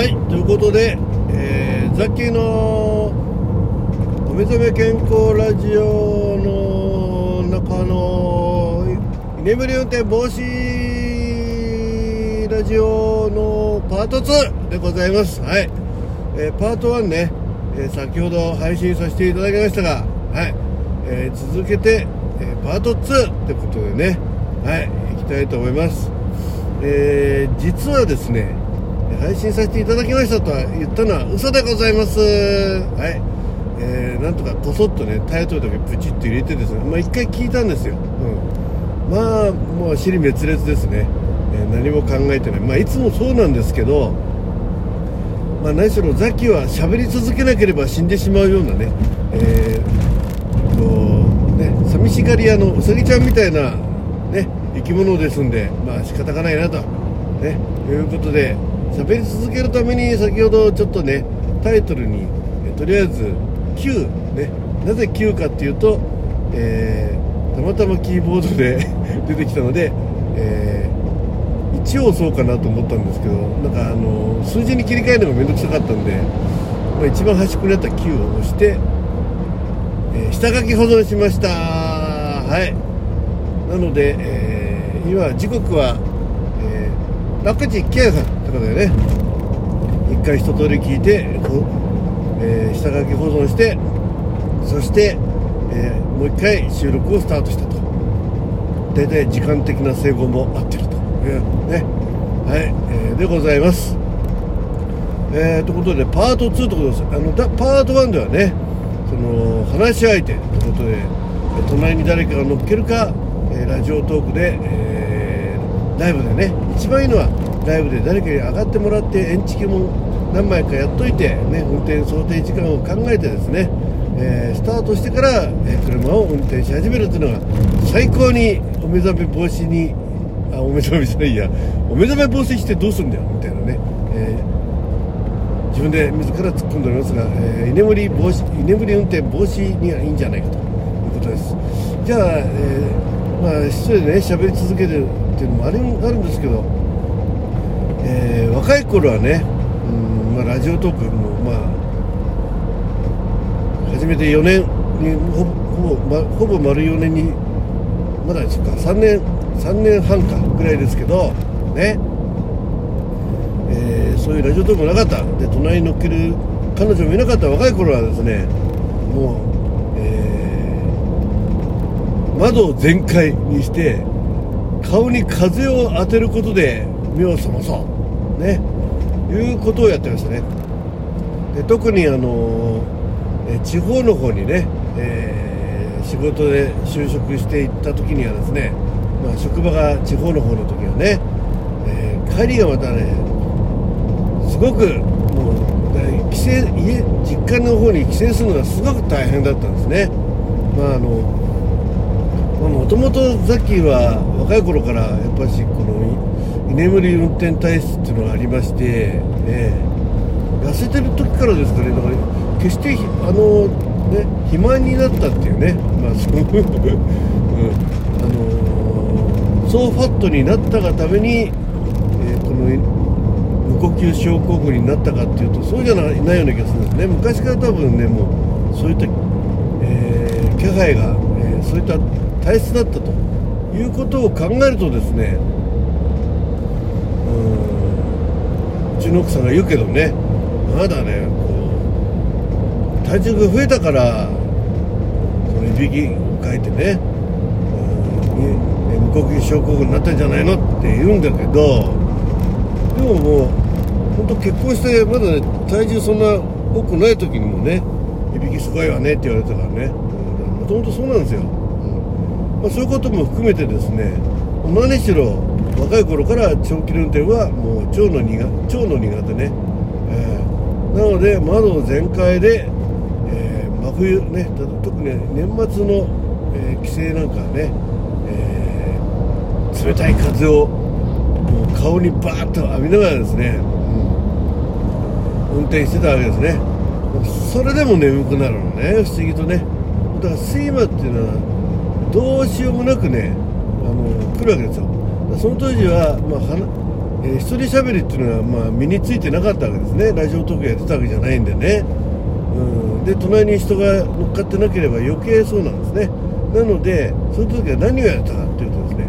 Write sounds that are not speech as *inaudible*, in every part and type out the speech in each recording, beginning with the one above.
はいということで、えー、ザッキーのお目覚め健康ラジオの中の居眠り運転防止ラジオのパート2でございます。はい、えー、パート1ね、えー、先ほど配信させていただきましたがはい、えー、続けて、えパート2ってことでねはい行きたいと思います。え実はですね配信させていただきましたとは言ったのは嘘でございます。はい。えー、なんとかこそっとねタイトルだけプチッと入れてですね。まあ一回聞いたんですよ、うん、まあもう尻滅裂ですね、えー、何も考えてない。まあいつもそうなんですけどまあ何しろザキは喋り続けなければ死んでしまうようなね。えー、とね寂しがり屋のうさぎちゃんみたいなね生き物ですんでまあ仕方がないなと。ねいうことで喋り続けるために先ほどちょっとねタイトルにとりあえず Q ねなぜ Q かっていうと、えー、たまたまキーボードで *laughs* 出てきたので、えー、1をそうかなと思ったんですけどなんかあの数字に切り替えるのが面倒くさかったんで、まあ、一番端っこにあった Q を押して、えー、下書き保存しました。はい。なので、えー、今時刻は、えー、6時9分ということでね一回一通り聞いてえー、下書き保存してそして、えー、もう一回収録をスタートしたと。大体時間的な整合も合ってるというね。はい、えー、でございます。えー、ということでパート2ということです。あのだパート1ではねその話し相手ということで隣に誰かが乗っけるか、えー、ラジオトークで、えー、ライブでね一番いいのはライブで誰かに上がってもらってエンチキも何枚かやっといて、ね、運転想定時間を考えてですね、えー、スタートしてから、え、車を運転し始めるというのが最高にお目覚め防止にあお目覚めじゃないやお目覚め防止してどうすんだよみたいなね、えー、自分で自ら突っ込んでおりますが、えー、居眠り防止居眠り運転防止にはいいんじゃないかと。いうことです。じゃあ、えー、まあ一人でね喋り続けるっていうのもあるあるんですけど、えー、若い頃はねうんまあ、ラジオトークもまあ始めて4年にほぼま、ほぼ丸4年にまだですか3年3年半かぐらいですけどね、えー、そういうラジオトークもなかった。で隣に乗っける彼女もいなかった若い頃はですねもう、え、窓を全開にして顔に風を当てることで目を覚まそう。ねいうことをやってましたね。で特にあの地方の方にね、えー、仕事で就職していった時にはですね、まあ、職場が地方の方の時はね、えー、帰りがまたねすごくもう帰省家実家の方に帰省するのがすごく大変だったんですね。まああのもともとザッキーは若い頃からやっぱしこの居眠り運転体質っていうのがありまして、え痩せてる時からですかねだから決してあのね肥満になったっていうねまあ *laughs* そのうん、あのー、総ファットになったがために、えー、この無呼吸症候群になったかっていうとそうじゃないないような気がするんですね。昔から多分ねもうそういった、えー、気配が、えそういった体質だったということを考えるとですねうちの奥さんが言うけどね。まだねこう体重が増えたからそのいびきをかいてね、無呼吸症候群になったんじゃないのって言うんだけどでももう本当結婚してまだね体重そんな多くない時にもねいびきすごいわねって言われたからね。もともとそうなんですよ、うん。まあ、そういうことも含めてですね何しろ。若い頃から長距離運転はもう腸の苦腸の苦手ね、えー、なので窓全開で、えー、真冬ね特に年末の、えー、帰省なんかね、えー、冷たい風をもう顔にバーッと浴びながらですね、うん、運転してたわけですね。それでも眠くなるのね不思議とね。だから睡魔っていうのはどうしようもなくねあの来るわけですよ。その当時は、まあ、えー、一人喋りっていうのは、まあ、身についてなかったわけですね。ラジオトークやってたわけじゃないんでね、うん、で隣に人が乗っかってなければ余計そうなんですね。なのでそういう時は何をやったかっていうとですね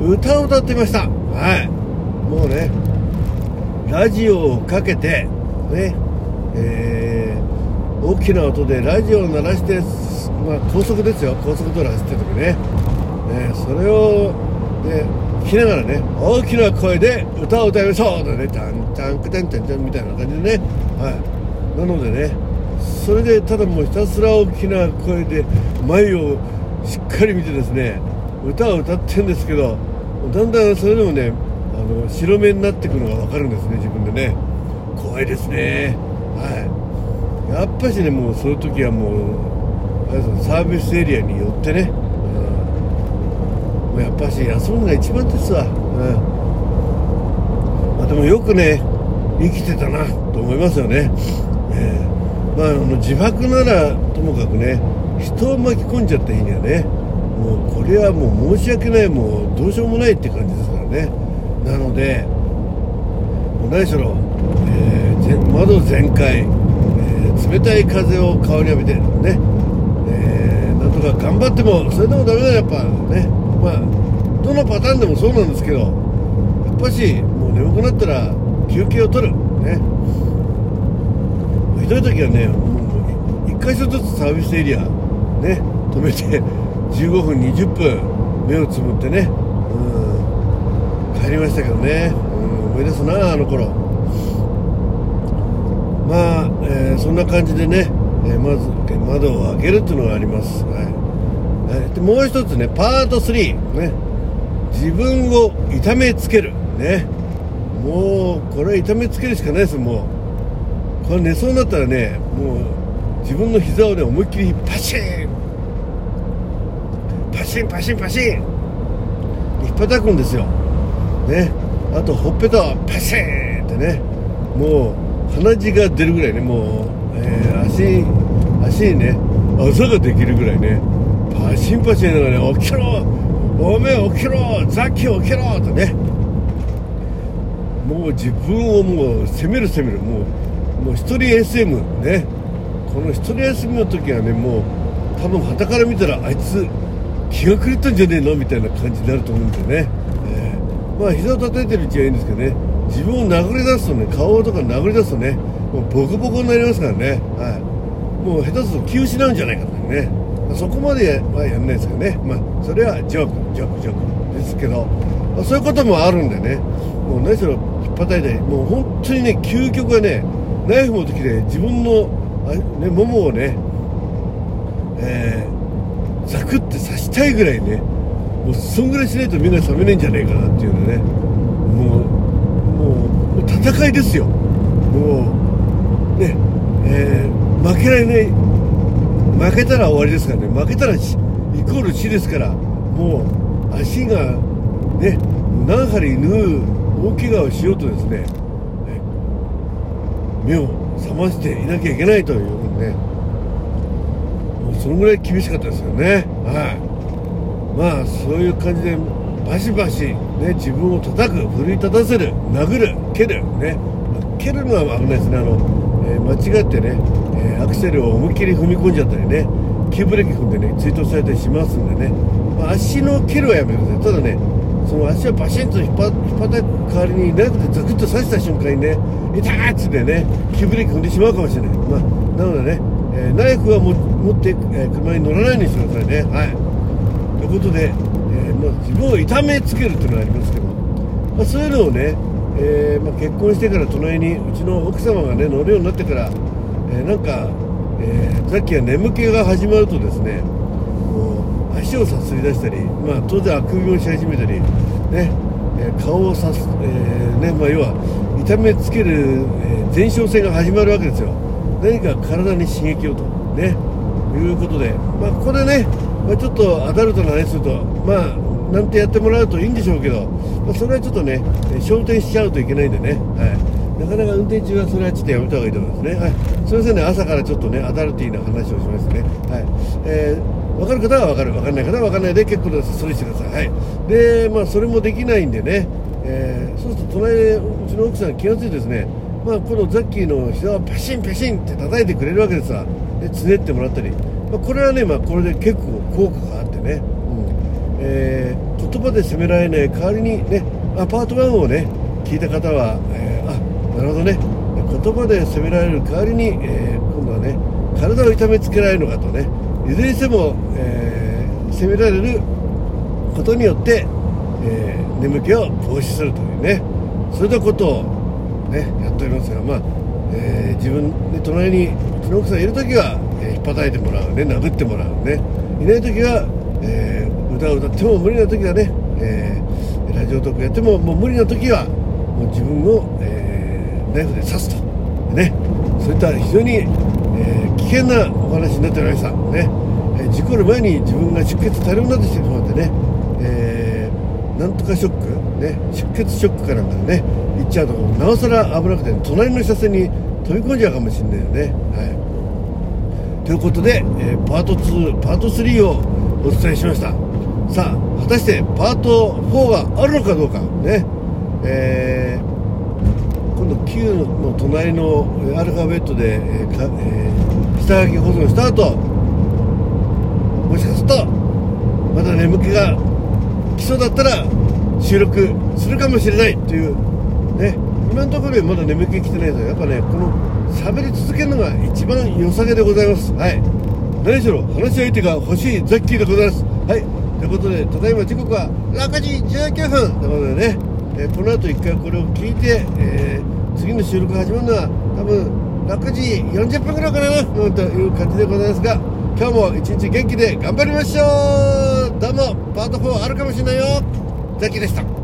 歌を歌ってました。はい。もうねラジオをかけてねえー、大きな音でラジオを鳴らしてまあ高速ですよ。高速道路走ってる時ね、え、それをできながらね大きな声で歌を歌いましょうとねタンタンクタンタンタンみたいな感じでね。はい。なのでねそれでただもうひたすら大きな声で前をしっかり見てですね歌を歌ってるんですけどだんだんそれでもねあの白目になってくのが分かるんですね自分でね。怖いですね。はい。やっぱしねもうそういう時はもうサービスエリアに寄ってね、やっぱし休むのが一番ですわ、うん。まあ、でもよくね生きてたなと思いますよね、えー、まあ、あの自爆ならともかくね人を巻き込んじゃった日にはね。もうこれはもう申し訳ないもうどうしようもないって感じですからね。なので何しろ、えー、窓全開、えー、冷たい風を顔に浴びてね、えー、なんとか頑張ってもそれでもダメだやっぱね。まあどのパターンでもそうなんですけどやっぱしもう眠くなったら休憩を取る。ね。ひどい時はねもう1箇所ずつサービスエリアね止めて *laughs* 15分20分目をつぶってね、うん、帰りましたけどね、うん、思い出すなあの頃。まあ、えー、そんな感じでね、えー、まず窓を開けるっていうのがあります、はい、でもう一つねパート3ね。自分を痛めつける。ね。もうこれは痛めつけるしかないですもう。これ寝そうになったらねもう自分の膝をね思いっきりパシン。パシンパシンパシン。引っ叩くんですよ。ね。あとほっぺたはパシンってね。もう鼻血が出るぐらいねもう、えー、足足にねあざができるぐらいね。シンパシンながらね起きろおめえ起きろザキ起きろとね。もう自分をもう責める責める。もうもう一人 SM ね。この一人 SM の時はねもう多分旗から見たらあいつ気が狂ったんじゃねえのみたいな感じになると思うんでね、えー、まあ膝を叩いてるうちはいいんですけどね。自分を殴り出すとね。顔とか殴り出すとねもうボコボコになりますからね、はい、もう下手すると気失うんじゃないかとね、そこまではやんないですけどね。まあそれはジョークジョークジョークですけど、まあ、そういうこともあるんでね。もう何しろ引っ叩いてもう本当にね究極はねナイフ持ってきて自分のあ、ね、ももをね、えーザクって刺したいぐらいねもうそんぐらいしないと目が覚めないんじゃないかなっていうのね。もうもう戦いですよ。もうねえー、負けられない負けたら終わりですからね。負けたらイコール死ですからもう足がね何針縫う大怪我をしようとですね目を覚ましていなきゃいけないというね。もうそのぐらい厳しかったですよね。はい。まあそういう感じでバシバシ、ね、自分を叩く奮い立たせる殴る蹴るね。蹴るのは危ないですね。あの、えー、間違ってね、えー、アクセルを思いっきり踏み込んじゃったりね急ブレーキ踏んでね追突されたりしますんでね、まあ、足の蹴るはやめてくださいただねその足をバシンと引っ張った代わりになくてザクッと刺した瞬間にね痛っつってね急ブレーキ踏んでしまうかもしれない、まあ、なのでねえー、ナイフは持って、えー、車に乗らないようにしてくださいね。はい。ということで、えー、まあ、自分を痛めつけるっていうのがありますけど、まあ、そういうのをね、えまあ、結婚してから隣にうちの奥様がね乗るようになってから、えなんか、えさっきは眠気が始まるとですねもう足をさすり出したり、まあ、当然あくびをし始めたり、ねえ顔をさす、えねまあ、要は痛めつける、え前哨戦が始まるわけですよ。何か体に刺激をとねいうことで、まあ、ここでね、まあ、ちょっとアダルトな話するとまあなんてやってもらうといいんでしょうけど、まあ、それはちょっとね焦点しちゃうといけないんでね、はい、なかなか運転中はそれはちょっとやめた方がいいと思いますね、はい、すみませんね。朝からちょっとねアダルティーな話をしますね、はい。えー、分かる方は分かる。分かんない方は分かんないで結構です。それしてください、はい。でまあ、それもできないんでね、えーそうすると隣でうちの奥さん気が付いてですね。まあ、このザッキーの膝をペシンペシンって叩いてくれるわけですわ。でつねってもらったり、まあ、これはね、まあ、これで結構効果があってね、うん。えー、言葉で責められない代わりにね、まあ、パート1をね聞いた方は、なるほどね。言葉で責められる代わりに、えー、今度はね体を痛めつけられるのかとね。いずれにしても、えー、責められることによって、えー、眠気を防止するというね。そういったことをね、やっておりますが、まあえー、自分で隣にうちの奥さんいる時は、えー、引っ叩いてもらうね殴ってもらうね。いない時は、えー、歌を歌っても無理な時はね、えー、ラジオトークやってももう無理な時はもう自分を、えー、ナイフで刺すと。ねそういった非常に、えー、危険なお話になっておりましたね、えー、事故る前に自分が出血多量になってきてしまってね、えー、なんとかショックね、出血ショックかなんかでね行っちゃうとなおさら危なくて隣の車線に飛び込んじゃうかもしれないよね。はい、ということで、えー、パート2パート3をお伝えしました。さあ果たしてパート4があるのかどうか。ね、えー、Q の隣のアルファベットで、えーえー、下書き保存した後もしかするとまだ眠気が来そうだったら収録するかもしれないというね今のところまだ眠気来てないですやっぱねこの喋り続けるのが一番良さげでございます。はい。何しろ話し相手が欲しいザッキーでございます。はい。ということでただいま時刻は6時19分。ということでね、えー、この後一回これを聞いて、えー、次の収録が始まるのは多分6時40分ぐらいかな、うん、という感じでございますが今日も一日元気で頑張りましょう。どうもパート4あるかもしれないよ。ザキでした。